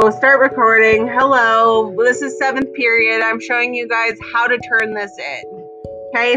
We'll Start recording. Hello. This is seventh period. I'm showing you guys how to turn this in. Okay.